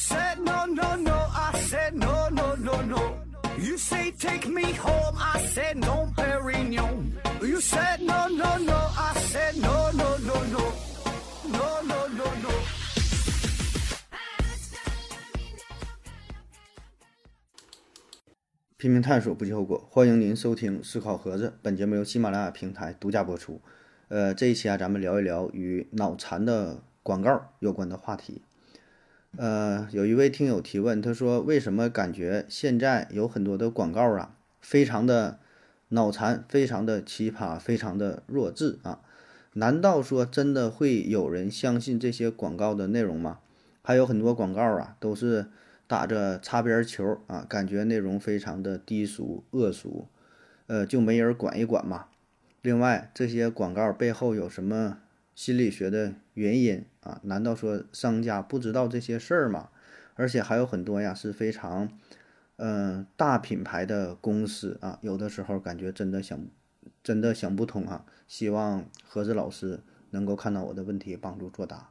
said no, no, no. I said no, no, no, no. You say take me home. I said no, Perignon. You said no, no, no. I said no, no, no, no. No, no, no, no. 拼命探索，不计后果。欢迎您收听《思考盒子》，本节目由喜马拉雅平台独家播出。呃，这一期啊，咱们聊一聊与脑残的广告有关的话题。呃，有一位听友提问，他说：“为什么感觉现在有很多的广告啊，非常的脑残，非常的奇葩，非常的弱智啊？难道说真的会有人相信这些广告的内容吗？还有很多广告啊，都是。”打着擦边球啊，感觉内容非常的低俗恶俗，呃，就没人管一管嘛。另外，这些广告背后有什么心理学的原因啊？难道说商家不知道这些事儿吗？而且还有很多呀，是非常嗯大品牌的公司啊，有的时候感觉真的想真的想不通啊。希望何子老师能够看到我的问题，帮助作答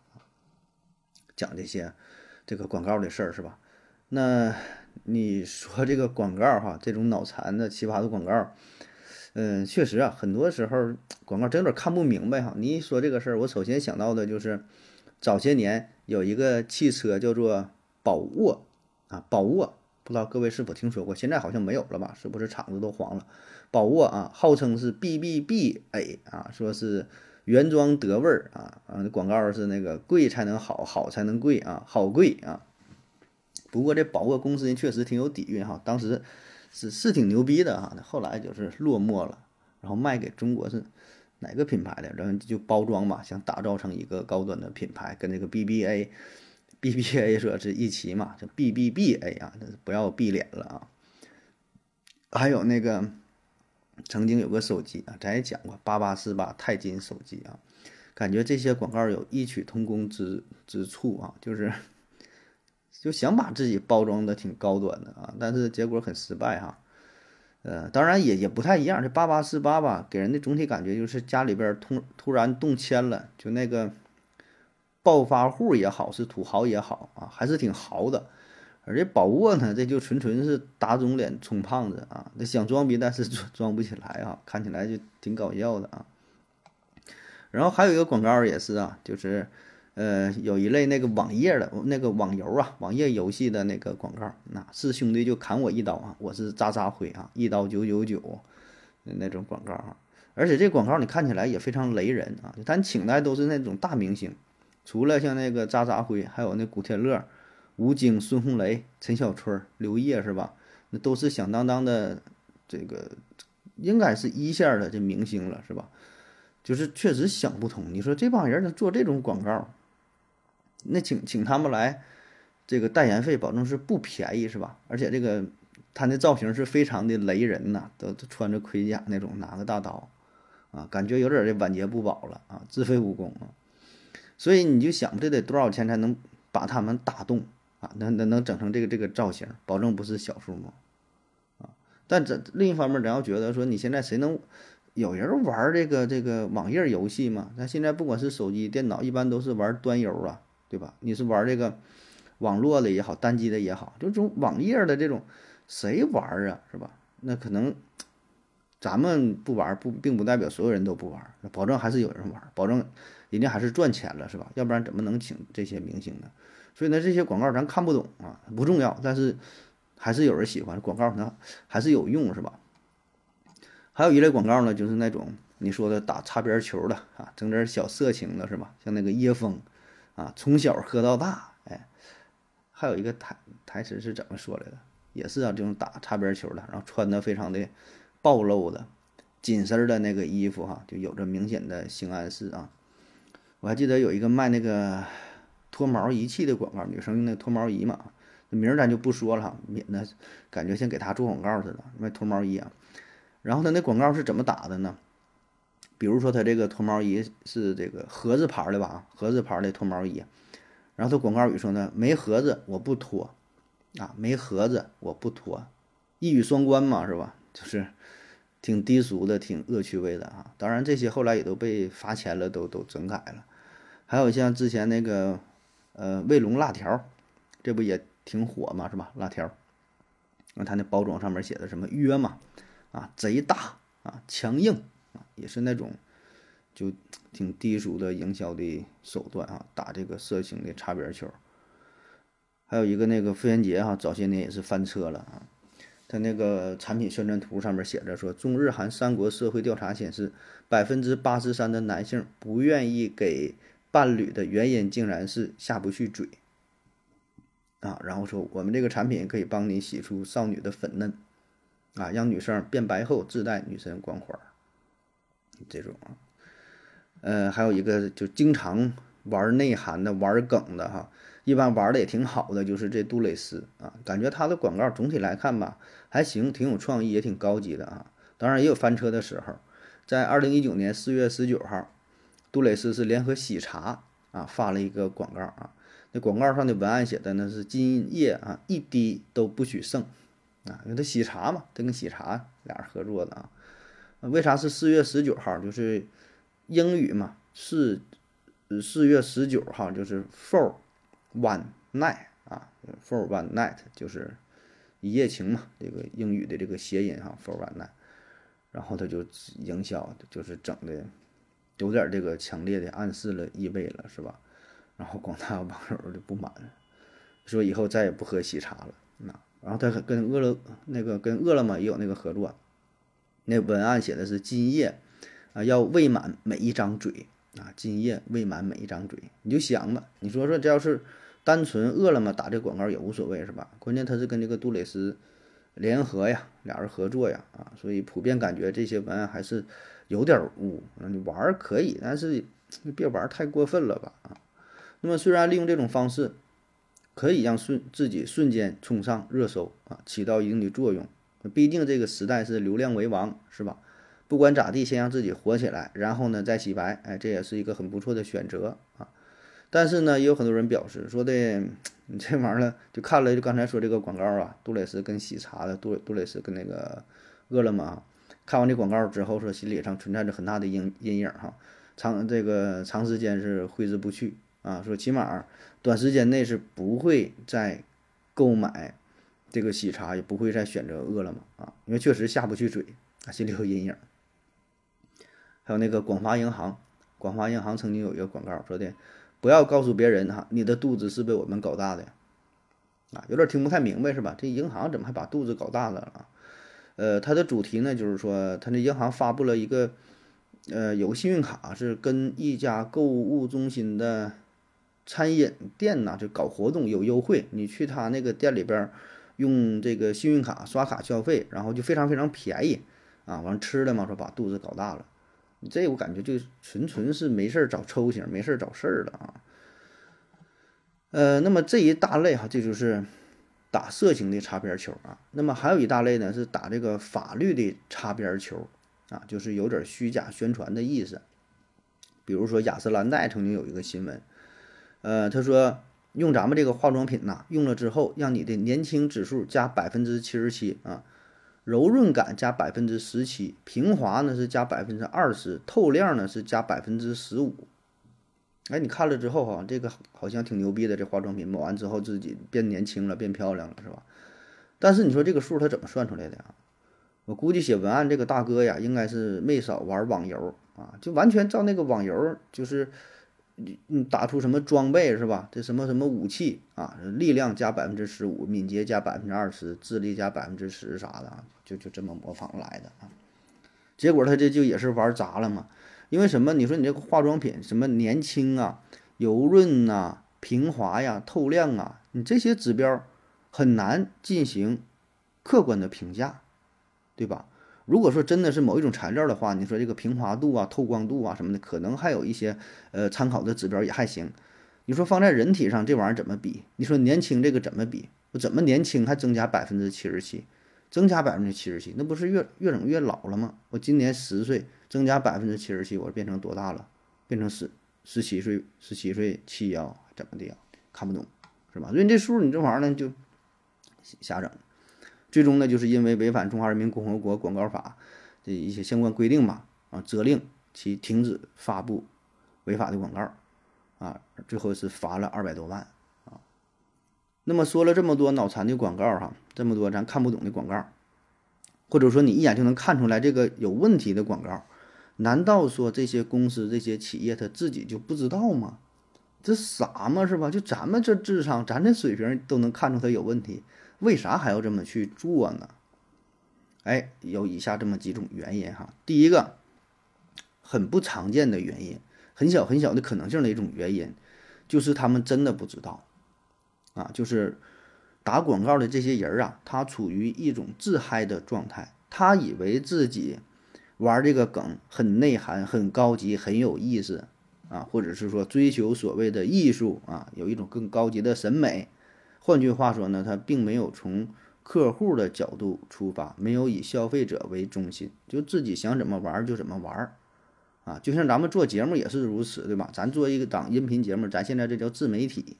讲这些这个广告的事儿是吧？那你说这个广告哈，这种脑残的奇葩的广告，嗯，确实啊，很多时候广告真有点看不明白哈。你一说这个事儿，我首先想到的就是早些年有一个汽车叫做宝沃啊，宝沃，不知道各位是否听说过？现在好像没有了吧？是不是厂子都黄了？宝沃啊，号称是 B B B A 啊，说是原装德味儿啊，啊，广告是那个贵才能好，好才能贵啊，好贵啊。不过这宝沃公司人确实挺有底蕴哈，当时是是挺牛逼的哈，后来就是落寞了，然后卖给中国是哪个品牌的，然后就包装嘛，想打造成一个高端的品牌，跟这个 BBA，BBA 说是一起嘛，叫 BBBA 啊，不要闭脸了啊。还有那个曾经有个手机啊，咱也讲过八八四八钛金手机啊，感觉这些广告有异曲同工之之处啊，就是。就想把自己包装的挺高端的啊，但是结果很失败哈。呃，当然也也不太一样，这八八四八吧，给人的总体感觉就是家里边突突然动迁了，就那个暴发户也好，是土豪也好啊，还是挺豪的。而这宝沃呢，这就纯纯是打肿脸充胖子啊，那想装逼但是装装不起来啊，看起来就挺搞笑的啊。然后还有一个广告也是啊，就是。呃，有一类那个网页的那个网游啊，网页游戏的那个广告，那是兄弟就砍我一刀啊，我是渣渣辉啊，一刀九九九那种广告啊，而且这广告你看起来也非常雷人啊，但请的都是那种大明星，除了像那个渣渣辉，还有那古天乐、吴京、孙红雷、陈小春、刘烨是吧？那都是响当当的这个，应该是一线的这明星了是吧？就是确实想不通，你说这帮人他做这种广告。那请请他们来，这个代言费保证是不便宜，是吧？而且这个他那造型是非常的雷人呐，都都穿着盔甲那种，拿个大刀，啊，感觉有点这晚节不保了啊，自废武功啊。所以你就想，这得多少钱才能把他们打动啊？能能能整成这个这个造型，保证不是小数目啊。但这另一方面，咱要觉得说，你现在谁能有人玩这个这个网页游戏吗？那现在不管是手机、电脑，一般都是玩端游啊。对吧？你是玩这个网络的也好，单机的也好，就这种网页的这种，谁玩啊？是吧？那可能咱们不玩，不并不代表所有人都不玩，保证还是有人玩，保证人家还是赚钱了，是吧？要不然怎么能请这些明星呢？所以呢，这些广告咱看不懂啊，不重要，但是还是有人喜欢，广告呢还是有用，是吧？还有一类广告呢，就是那种你说的打擦边球的啊，整点小色情的，是吧？像那个椰风。啊，从小喝到大，哎，还有一个台台词是怎么说来的？也是啊，这种打擦边球的，然后穿的非常的暴露的紧身的那个衣服哈，就有着明显的性暗示啊。我还记得有一个卖那个脱毛仪器的广告，女生用那脱毛仪嘛，名儿咱就不说了，免得感觉像给他做广告似的卖脱毛仪啊。然后他那广告是怎么打的呢？比如说，他这个脱毛仪是这个盒子牌的吧？盒子牌的脱毛仪，然后他广告语说呢：“没盒子我不脱，啊，没盒子我不脱，一语双关嘛，是吧？就是挺低俗的，挺恶趣味的啊。当然，这些后来也都被罚钱了，都都整改了。还有像之前那个呃卫龙辣条，这不也挺火嘛，是吧？辣条，那它那包装上面写的什么约嘛，啊，贼大啊，强硬，也是那种就挺低俗的营销的手段啊，打这个色情的擦边球。还有一个那个傅园洁哈，早些年也是翻车了啊。他那个产品宣传图上面写着说，中日韩三国社会调查显示，百分之八十三的男性不愿意给伴侣的原因竟然是下不去嘴啊。然后说我们这个产品可以帮你洗出少女的粉嫩啊，让女生变白后自带女神光环。这种啊，呃，还有一个就经常玩内涵的、玩梗的哈。一般玩的也挺好的，就是这杜蕾斯啊，感觉它的广告总体来看吧还行，挺有创意，也挺高级的啊。当然也有翻车的时候，在二零一九年四月十九号，杜蕾斯是联合喜茶啊发了一个广告啊，那广告上的文案写的呢是今夜啊一滴都不许剩啊，因为它喜茶嘛，它跟喜茶俩人合作的啊。为啥是四月十九号？就是英语嘛，四四月十九号就是 for。One night 啊，for one night 就是一夜情嘛，这个英语的这个谐音哈，for one night，然后他就营销，就是整的有点这个强烈的暗示了意味了，是吧？然后广大网友就不满，说以后再也不喝喜茶了。那然后他跟饿了那个跟饿了么也有那个合作，那文案写的是今夜啊要喂满每一张嘴。啊，今夜喂满每一张嘴，你就想吧，你说说，这要是单纯饿了么打这广告也无所谓是吧？关键他是跟这个杜蕾斯联合呀，俩人合作呀，啊，所以普遍感觉这些文案还是有点污。你玩可以，但是别玩太过分了吧？啊，那么虽然利用这种方式可以让瞬自己瞬间冲上热搜啊，起到一定的作用，毕竟这个时代是流量为王，是吧？不管咋地，先让自己火起来，然后呢再洗白，哎，这也是一个很不错的选择啊。但是呢，也有很多人表示说的，你这玩意儿呢，就看了就刚才说这个广告啊，杜蕾斯跟喜茶的，杜杜蕾斯跟那个饿了么，看完这广告之后，说心理上存在着很大的阴阴影哈，长这个长时间是挥之不去啊，说起码短时间内是不会再购买这个喜茶，也不会再选择饿了么啊，因为确实下不去嘴啊，心里有阴影。还有那个广发银行，广发银行曾经有一个广告说的，不要告诉别人哈，你的肚子是被我们搞大的，啊，有点听不太明白是吧？这银行怎么还把肚子搞大了啊？呃，它的主题呢，就是说，它那银行发布了一个，呃，有个信用卡是跟一家购物中心的餐饮店呐，就搞活动有优惠，你去他那个店里边用这个信用卡刷卡消费，然后就非常非常便宜啊，完吃了嘛，说把肚子搞大了。这我感觉就纯纯是没事儿找抽型，没事儿找事儿了啊。呃，那么这一大类哈，这就是打色情的擦边球啊。那么还有一大类呢，是打这个法律的擦边球啊，就是有点虚假宣传的意思。比如说雅诗兰黛曾经有一个新闻，呃，他说用咱们这个化妆品呐，用了之后让你的年轻指数加百分之七十七啊。柔润感加百分之十七，平滑呢是加百分之二十，透亮呢是加百分之十五。哎，你看了之后哈，这个好像挺牛逼的，这化妆品抹完之后自己变年轻了，变漂亮了，是吧？但是你说这个数它怎么算出来的呀？我估计写文案这个大哥呀，应该是没少玩网游啊，就完全照那个网游就是。你你打出什么装备是吧？这什么什么武器啊？力量加百分之十五，敏捷加百分之二十，智力加百分之十啥的？就就这么模仿来的啊？结果他这就也是玩砸了嘛？因为什么？你说你这个化妆品什么年轻啊、油润呐、平滑呀、透亮啊，你这些指标很难进行客观的评价，对吧？如果说真的是某一种材料的话，你说这个平滑度啊、透光度啊什么的，可能还有一些呃参考的指标也还行。你说放在人体上这玩意儿怎么比？你说年轻这个怎么比？我怎么年轻还增加百分之七十七？增加百分之七十七，那不是越越整越老了吗？我今年十岁，增加百分之七十七，我变成多大了？变成十十七岁，十七岁七幺？怎么的呀？看不懂是吧？所以这数你这玩意儿呢就瞎整。最终呢，就是因为违反《中华人民共和国广告法》的一些相关规定嘛，啊，责令其停止发布违法的广告，啊，最后是罚了二百多万，啊。那么说了这么多脑残的广告哈，这么多咱看不懂的广告，或者说你一眼就能看出来这个有问题的广告，难道说这些公司这些企业他自己就不知道吗？这傻吗？是吧？就咱们这智商，咱这水平都能看出它有问题，为啥还要这么去做呢？哎，有以下这么几种原因哈。第一个，很不常见的原因，很小很小的可能性的一种原因，就是他们真的不知道啊，就是打广告的这些人啊，他处于一种自嗨的状态，他以为自己玩这个梗很内涵、很高级、很有意思啊，或者是说追求所谓的艺术啊，有一种更高级的审美。换句话说呢，他并没有从客户的角度出发，没有以消费者为中心，就自己想怎么玩就怎么玩，啊，就像咱们做节目也是如此，对吧？咱做一个档音频节目，咱现在这叫自媒体。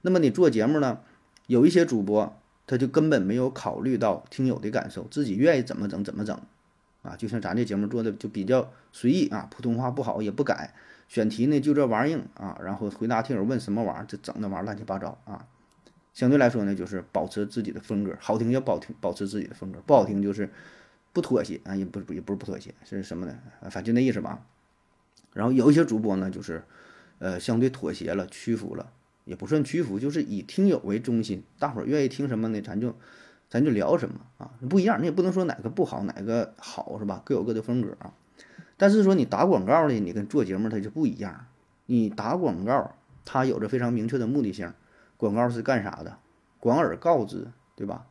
那么你做节目呢，有一些主播他就根本没有考虑到听友的感受，自己愿意怎么整怎么整，啊，就像咱这节目做的就比较随意啊，普通话不好也不改，选题呢就这玩意儿啊，然后回答听友问什么玩意儿就整那玩意儿乱七八糟啊。相对来说呢，就是保持自己的风格，好听就保听，保持自己的风格，不好听就是不妥协啊，也不也不是不妥协，是什么呢？反正就那意思吧。然后有一些主播呢，就是呃相对妥协了，屈服了，也不算屈服，就是以听友为中心，大伙儿愿意听什么呢，咱就咱就聊什么啊，不一样，你也不能说哪个不好，哪个好是吧？各有各的风格啊。但是说你打广告呢，你跟做节目它就不一样，你打广告它有着非常明确的目的性。广告是干啥的？广而告之，对吧？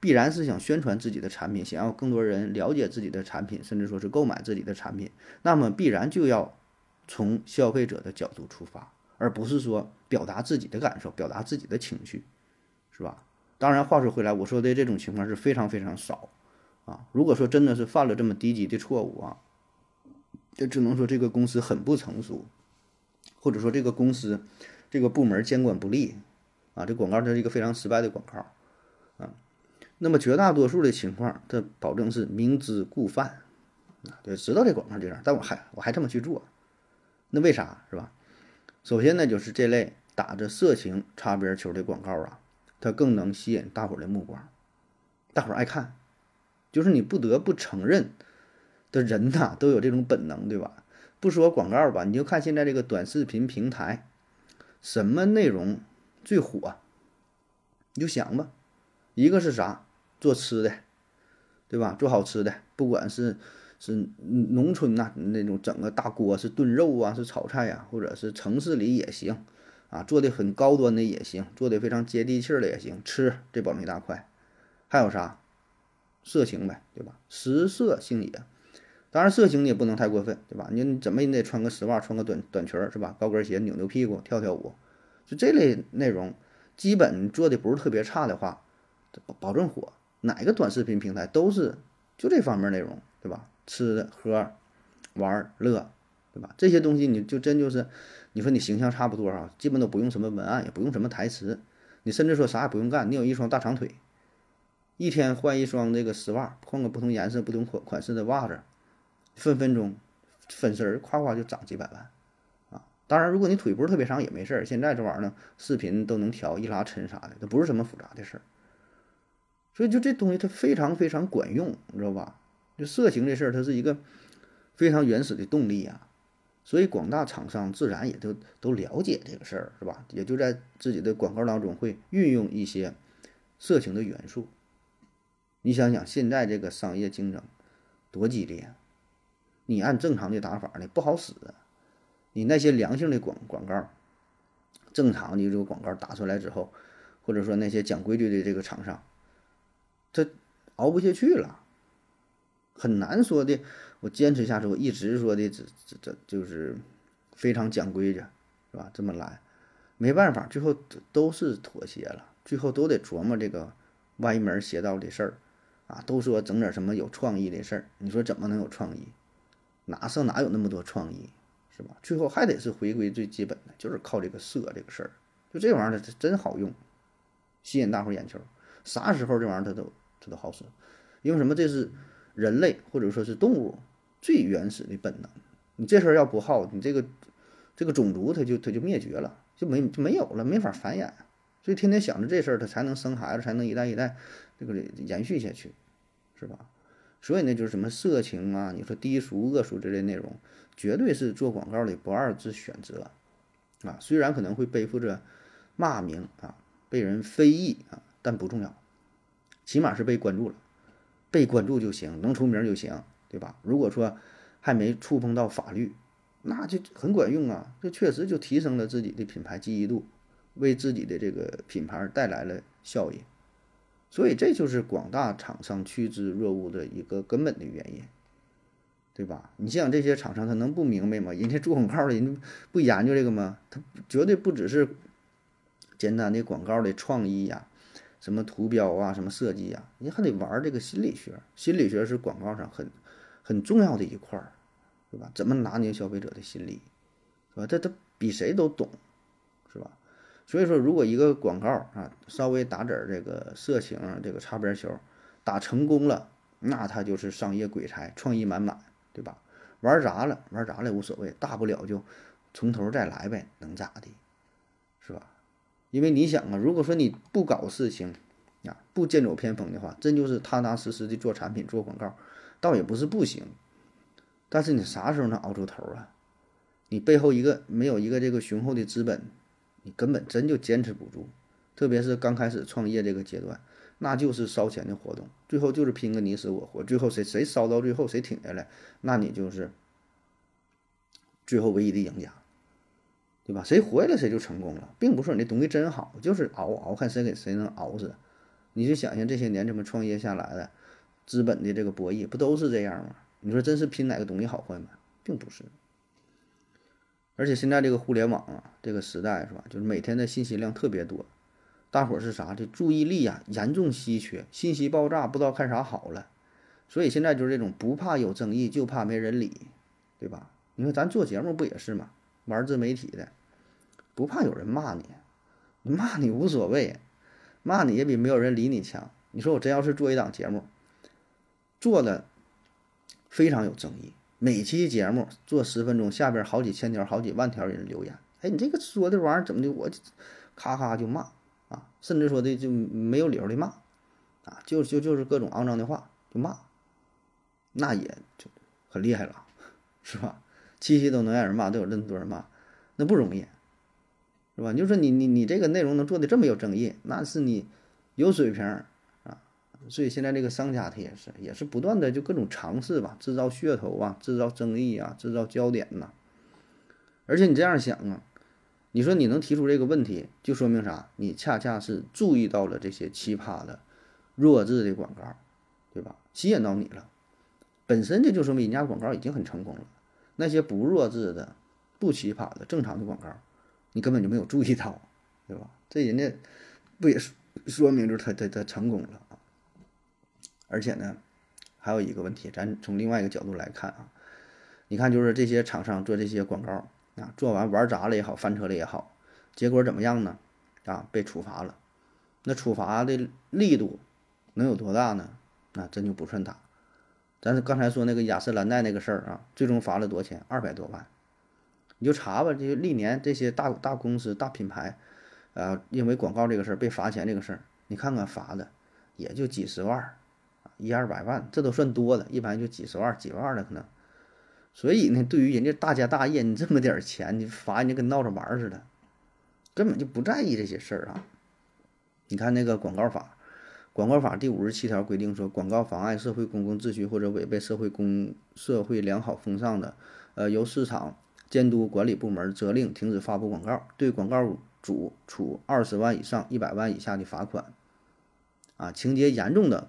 必然是想宣传自己的产品，想要更多人了解自己的产品，甚至说是购买自己的产品。那么必然就要从消费者的角度出发，而不是说表达自己的感受，表达自己的情绪，是吧？当然，话说回来，我说的这种情况是非常非常少啊。如果说真的是犯了这么低级的错误啊，就只能说这个公司很不成熟，或者说这个公司这个部门监管不力。啊，这广告它是一个非常失败的广告，啊，那么绝大多数的情况，它保证是明知故犯，啊，对，知道这广告这样，但我还我还这么去做，那为啥是吧？首先呢，就是这类打着色情擦边球的广告啊，它更能吸引大伙儿的目光，大伙儿爱看，就是你不得不承认的人呐，都有这种本能，对吧？不说广告吧，你就看现在这个短视频平台，什么内容？最火，你就想吧，一个是啥？做吃的，对吧？做好吃的，不管是是农村呐那种整个大锅是炖肉啊，是炒菜呀，或者是城市里也行啊，做的很高端的也行，做的非常接地气的也行，吃这保证一大块。还有啥？色情呗，对吧？食色性也，当然色情你也不能太过分，对吧？你怎么也得穿个丝袜，穿个短短裙儿，是吧？高跟鞋扭扭屁股，跳跳舞。就这类内容，基本做的不是特别差的话，保保证火。哪个短视频平台都是就这方面内容，对吧？吃的、喝、玩、乐，对吧？这些东西你就真就是，你说你形象差不多啊，基本都不用什么文案，也不用什么台词，你甚至说啥也不用干，你有一双大长腿，一天换一双这个丝袜，换个不同颜色、不同款款式的袜子，分分钟粉丝儿夸夸就涨几百万啊。当然，如果你腿不是特别长也没事儿。现在这玩意儿呢，视频都能调一拉抻啥的，它不是什么复杂的事儿。所以就这东西它非常非常管用，你知道吧？就色情这事儿，它是一个非常原始的动力啊。所以广大厂商自然也都都了解这个事儿，是吧？也就在自己的广告当中会运用一些色情的元素。你想想，现在这个商业竞争多激烈啊，你按正常的打法呢不好使。你那些良性的广广告，正常的这个广告打出来之后，或者说那些讲规矩的这个厂商，他熬不下去了，很难说的。我坚持下去，我一直说的这这这就是非常讲规矩，是吧？这么来，没办法，最后都是妥协了，最后都得琢磨这个歪门邪道的事儿啊。都说整点什么有创意的事儿，你说怎么能有创意？哪上哪有那么多创意？是吧？最后还得是回归最基本的，就是靠这个色这个事儿，就这玩意儿它真好用，吸引大伙眼球。啥时候这玩意儿它都它都好使，因为什么？这是人类或者说是动物最原始的本能。你这事儿要不好，你这个这个种族它就它就灭绝了，就没就没有了，没法繁衍。所以天天想着这事儿，他才能生孩子，才能一代一代这个延续下去，是吧？所以呢，就是什么色情啊，你说低俗、恶俗这类内容，绝对是做广告的不二之选择啊。虽然可能会背负着骂名啊，被人非议啊，但不重要，起码是被关注了，被关注就行，能出名就行，对吧？如果说还没触碰到法律，那就很管用啊，这确实就提升了自己的品牌记忆度，为自己的这个品牌带来了效益。所以这就是广大厂商趋之若鹜的一个根本的原因，对吧？你像这些厂商，他能不明白吗？人家做广告的人家不研究这个吗？他绝对不只是简单的广告的创意呀，什么图标啊，什么设计呀，你还得玩这个心理学。心理学是广告上很很重要的一块儿，对吧？怎么拿捏消费者的心理，是吧？这他比谁都懂，是吧？所以说，如果一个广告啊稍微打点儿这个色情这个擦边球，打成功了，那他就是商业鬼才，创意满满，对吧？玩砸了，玩砸了也无所谓，大不了就从头再来呗，能咋的，是吧？因为你想啊，如果说你不搞事情啊，不剑走偏锋的话，真就是踏踏实实的做产品、做广告，倒也不是不行。但是你啥时候能熬出头啊？你背后一个没有一个这个雄厚的资本。你根本真就坚持不住，特别是刚开始创业这个阶段，那就是烧钱的活动，最后就是拼个你死我活，最后谁谁烧到最后谁挺下来，那你就是最后唯一的赢家，对吧？谁活下来谁就成功了，并不是你那东西真好，就是熬熬看谁给谁能熬死。你就想想这些年这么创业下来的，资本的这个博弈不都是这样吗？你说真是拼哪个东西好坏吗？并不是。而且现在这个互联网啊，这个时代是吧？就是每天的信息量特别多，大伙儿是啥？这注意力呀严重稀缺，信息爆炸，不知道看啥好了。所以现在就是这种不怕有争议，就怕没人理，对吧？你说咱做节目不也是吗？玩自媒体的，不怕有人骂你，骂你无所谓，骂你也比没有人理你强。你说我真要是做一档节目，做的非常有争议。每期节目做十分钟，下边好几千条、好几万条人留言。哎，你这个说的玩意儿怎么的？我咔咔就骂啊，甚至说的就没有理由的骂啊，就就就是各种肮脏的话就骂，那也就很厉害了，是吧？七夕都能让人骂，都有这么多人骂，那不容易，是吧？就说你你你这个内容能做的这么有争议，那是你有水平。所以现在这个商家他也是，也是不断的就各种尝试吧，制造噱头啊，制造争议啊，制造焦点呐。而且你这样想啊，你说你能提出这个问题，就说明啥？你恰恰是注意到了这些奇葩的、弱智的广告，对吧？吸引到你了，本身这就说明人家广告已经很成功了。那些不弱智的、不奇葩的正常的广告，你根本就没有注意到，对吧？这人家不也说明就是他他他成功了。而且呢，还有一个问题，咱从另外一个角度来看啊，你看，就是这些厂商做这些广告啊，做完玩砸了也好，翻车了也好，结果怎么样呢？啊，被处罚了。那处罚的力度能有多大呢？那真就不算大。咱刚才说那个雅诗兰黛那个事儿啊，最终罚了多少钱？二百多万。你就查吧，这历年这些大大公司、大品牌，啊，因为广告这个事儿被罚钱这个事儿，你看看罚的也就几十万。一二百万，这都算多的，一般就几十万、几万的可能。所以呢，对于人家大家大业，你这么点钱，你罚人家跟闹着玩似的，根本就不在意这些事儿啊。你看那个广告法，广告法第五十七条规定说，广告妨碍社会公共秩序或者违背社会公社会良好风尚的，呃，由市场监督管理部门责令停止发布广告，对广告主处二十万以上一百万以下的罚款。啊，情节严重的。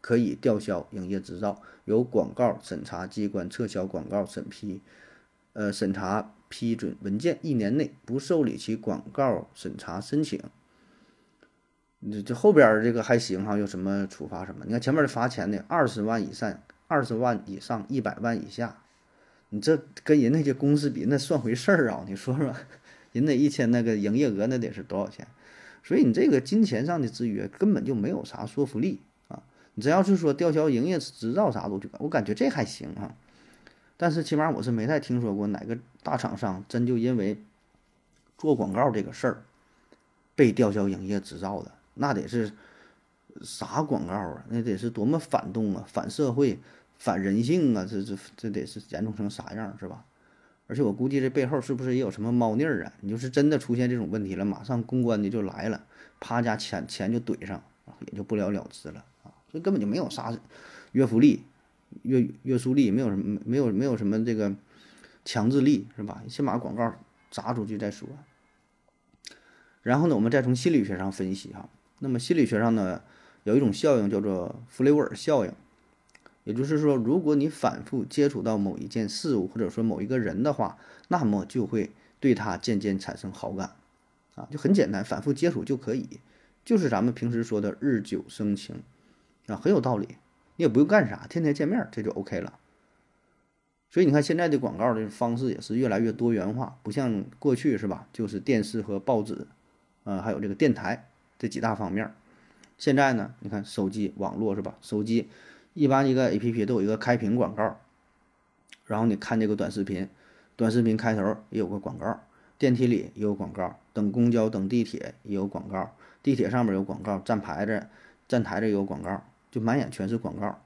可以吊销营业执照，由广告审查机关撤销广告审批，呃，审查批准文件一年内不受理其广告审查申请。你这后边这个还行哈，有什么处罚什么？你看前面的罚钱的二十万以上、二十万以上、一百万以下，你这跟人那些公司比，那算回事儿啊？你说说，人那一天那个营业额那得是多少钱？所以你这个金钱上的制约根本就没有啥说服力。你真要是说吊销营业执照啥的，我就我感觉这还行啊。但是起码我是没太听说过哪个大厂商真就因为做广告这个事儿被吊销营业执照的，那得是啥广告啊？那得是多么反动啊、反社会、反人性啊！这这这得是严重成啥样是吧？而且我估计这背后是不是也有什么猫腻儿啊？你就是真的出现这种问题了，马上公关的就来了，啪家钱钱就怼上，也就不了了之了啊！这根本就没有啥约束力、约约束力，没有什么没有没有什么这个强制力是吧？先把广告砸出去再说。然后呢，我们再从心理学上分析哈。那么心理学上呢，有一种效应叫做弗雷沃尔效应。也就是说，如果你反复接触到某一件事物，或者说某一个人的话，那么就会对他渐渐产生好感，啊，就很简单，反复接触就可以，就是咱们平时说的日久生情，啊，很有道理。你也不用干啥，天天见面这就 OK 了。所以你看现在的广告的方式也是越来越多元化，不像过去是吧？就是电视和报纸，呃，还有这个电台这几大方面。现在呢，你看手机、网络是吧？手机。一般一个 A P P 都有一个开屏广告，然后你看这个短视频，短视频开头也有个广告，电梯里也有广告，等公交等地铁也有广告，地铁上面有广告，站牌子站台这有广告，就满眼全是广告。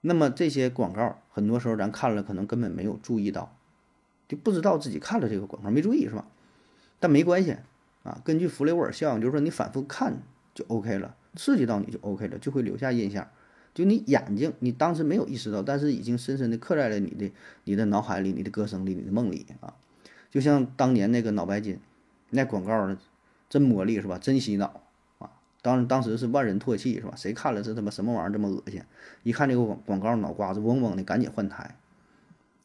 那么这些广告很多时候咱看了可能根本没有注意到，就不知道自己看了这个广告没注意是吧？但没关系啊，根据弗雷沃尔效应，就是说你反复看就 O K 了，刺激到你就 O K 了，就会留下印象。就你眼睛，你当时没有意识到，但是已经深深的刻在了你的、你的脑海里、你的歌声里、你的梦里啊！就像当年那个脑白金，那广告真魔力是吧？真洗脑当当时是万人唾弃是吧？谁看了这他妈什么玩意儿这么恶心？一看这个广广告，脑瓜子嗡嗡的，赶紧换台。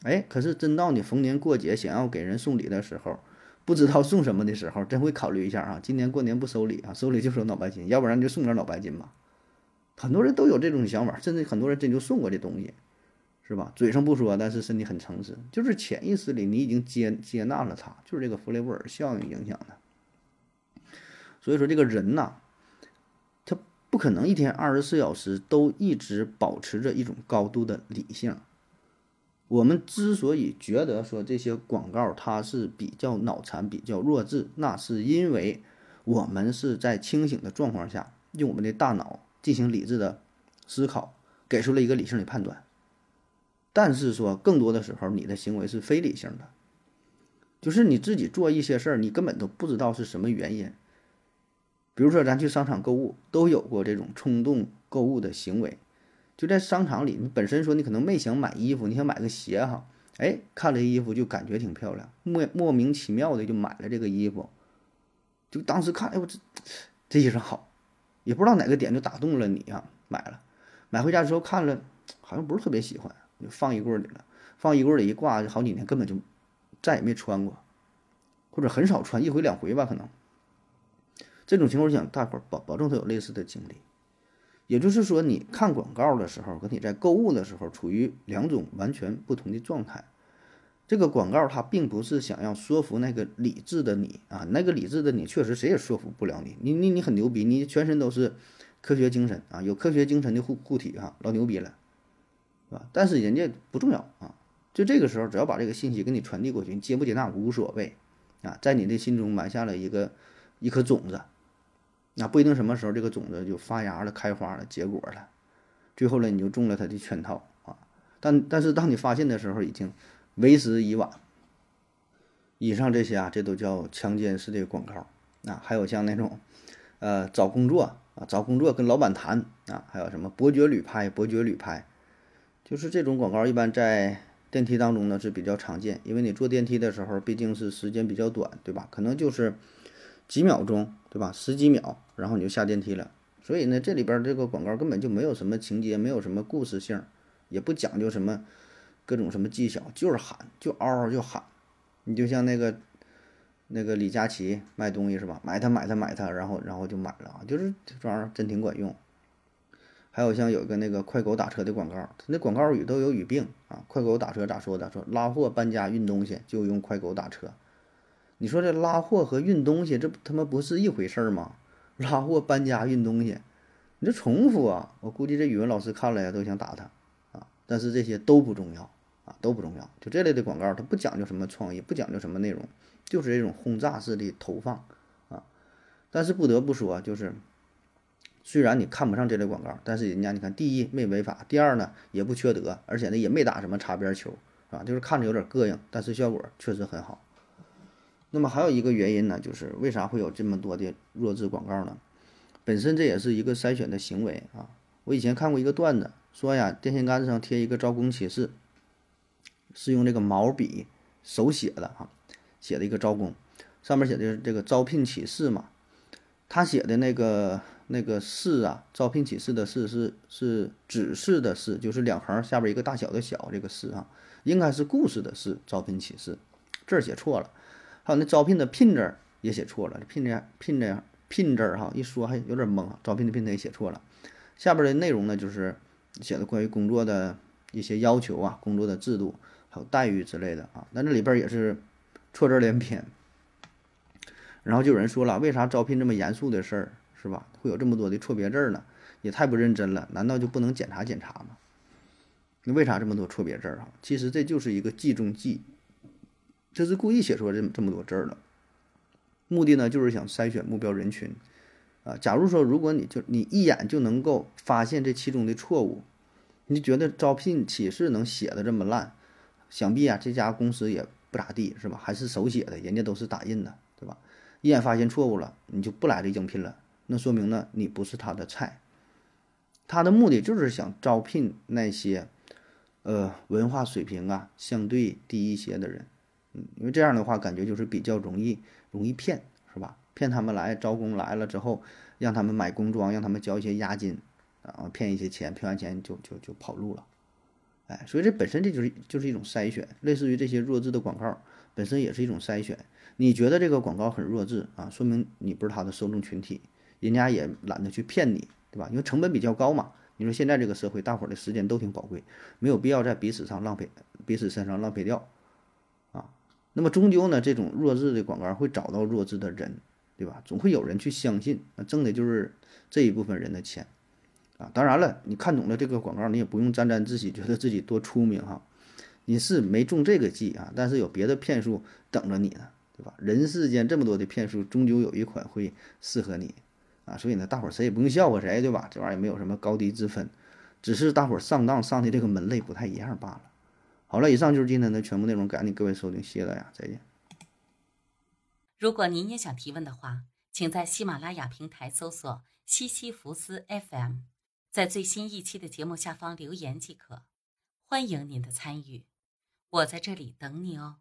哎，可是真到你逢年过节想要给人送礼的时候，不知道送什么的时候，真会考虑一下啊！今年过年不收礼啊，收礼就收脑白金，要不然就送点脑白金吧。很多人都有这种想法，甚至很多人真就送过这东西，是吧？嘴上不说，但是身体很诚实，就是潜意识里你已经接接纳了它，就是这个弗雷沃尔效应影响的。所以说，这个人呐，不可能一天二十四小时都一直保持着一种高度的理性。我们之所以觉得说这些广告它是比较脑残、比较弱智，那是因为我们是在清醒的状况下用我们的大脑。进行理智的思考，给出了一个理性的判断。但是说，更多的时候，你的行为是非理性的，就是你自己做一些事儿，你根本都不知道是什么原因。比如说，咱去商场购物，都有过这种冲动购物的行为。就在商场里，你本身说你可能没想买衣服，你想买个鞋哈，哎，看了衣服就感觉挺漂亮，莫莫名其妙的就买了这个衣服。就当时看，哎，我这这衣裳好。也不知道哪个点就打动了你啊，买了，买回家之后看了，好像不是特别喜欢，就放衣柜里了。放衣柜里一挂，好几年根本就再也没穿过，或者很少穿，一回两回吧，可能。这种情况，我想大伙儿保保证都有类似的经历。也就是说，你看广告的时候和你在购物的时候处于两种完全不同的状态。这个广告它并不是想要说服那个理智的你啊，那个理智的你确实谁也说服不了你，你你你很牛逼，你全身都是科学精神啊，有科学精神的护护体哈，老牛逼了，是吧？但是人家不重要啊，就这个时候只要把这个信息给你传递过去，你接不接纳无所谓啊，在你的心中埋下了一个一颗种子，那不一定什么时候这个种子就发芽了、开花了、结果了，最后呢你就中了他的圈套啊，但但是当你发现的时候已经。为时已晚。以上这些啊，这都叫强奸式的广告啊，还有像那种，呃，找工作啊，找工作跟老板谈啊，还有什么伯爵旅拍、伯爵旅拍，就是这种广告，一般在电梯当中呢是比较常见，因为你坐电梯的时候毕竟是时间比较短，对吧？可能就是几秒钟，对吧？十几秒，然后你就下电梯了。所以呢，这里边这个广告根本就没有什么情节，没有什么故事性，也不讲究什么。各种什么技巧，就是喊，就嗷嗷就喊，你就像那个那个李佳琦卖东西是吧？买它买它买它，然后然后就买了啊，就是这玩意儿真挺管用。还有像有一个那个快狗打车的广告，它那广告语都有语病啊。快狗打车咋说的？说拉货搬家运东西就用快狗打车。你说这拉货和运东西，这他妈不是一回事儿吗？拉货搬家运东西，你这重复啊！我估计这语文老师看了呀都想打他啊。但是这些都不重要啊。都不重要，就这类的广告，它不讲究什么创意，不讲究什么内容，就是这种轰炸式的投放啊。但是不得不说，就是虽然你看不上这类广告，但是人家你看，第一没违法，第二呢也不缺德，而且呢也没打什么擦边球，啊，就是看着有点膈应，但是效果确实很好。那么还有一个原因呢，就是为啥会有这么多的弱智广告呢？本身这也是一个筛选的行为啊。我以前看过一个段子，说呀，电线杆子上贴一个招工启事，是用这个毛笔手写的哈，写的一个招工，上面写的这个招聘启事嘛。他写的那个那个“事”啊，招聘启事的“事”是是指示的“事”，就是两横下边一个大小的“小”这个“事”啊，应该是故事的“事”，招聘启事这儿写错了。还有那招聘的“聘”字也写错了，“聘”这聘”这聘字哈，一说还有点懵。招聘的“聘”字也写错了。下边的内容呢，就是写的关于工作的一些要求啊，工作的制度，还有待遇之类的啊。那这里边也是错字连篇。然后就有人说了，为啥招聘这么严肃的事儿，是吧？会有这么多的错别字呢？也太不认真了。难道就不能检查检查吗？那为啥这么多错别字啊？其实这就是一个计中计，这是故意写出这这么多字儿的。目的呢，就是想筛选目标人群。啊，假如说如果你就你一眼就能够发现这其中的错误，你觉得招聘启事能写的这么烂，想必啊这家公司也不咋地，是吧？还是手写的，人家都是打印的，对吧？一眼发现错误了，你就不来这应聘了，那说明呢你不是他的菜。他的目的就是想招聘那些，呃，文化水平啊相对低一些的人，嗯，因为这样的话感觉就是比较容易容易骗，是吧？骗他们来招工来了之后，让他们买工装，让他们交一些押金，啊，骗一些钱，骗完钱就就就跑路了，哎，所以这本身这就是就是一种筛选，类似于这些弱智的广告本身也是一种筛选。你觉得这个广告很弱智啊，说明你不是他的受众群体，人家也懒得去骗你，对吧？因为成本比较高嘛。你说现在这个社会，大伙儿的时间都挺宝贵，没有必要在彼此上浪费，彼此身上浪费掉，那么终究呢，这种弱智的广告会找到弱智的人。对吧？总会有人去相信，那挣的就是这一部分人的钱，啊，当然了，你看懂了这个广告，你也不用沾沾自喜，觉得自己多出名哈。你是没中这个计啊，但是有别的骗术等着你呢，对吧？人世间这么多的骗术，终究有一款会适合你，啊，所以呢，大伙儿谁也不用笑话谁，对吧？这玩意儿也没有什么高低之分，只是大伙儿上当上的这个门类不太一样罢了。好了，以上就是今天的全部内容，感谢各位收听，谢谢大家，再见。如果您也想提问的话，请在喜马拉雅平台搜索“西西弗斯 FM”，在最新一期的节目下方留言即可。欢迎您的参与，我在这里等你哦。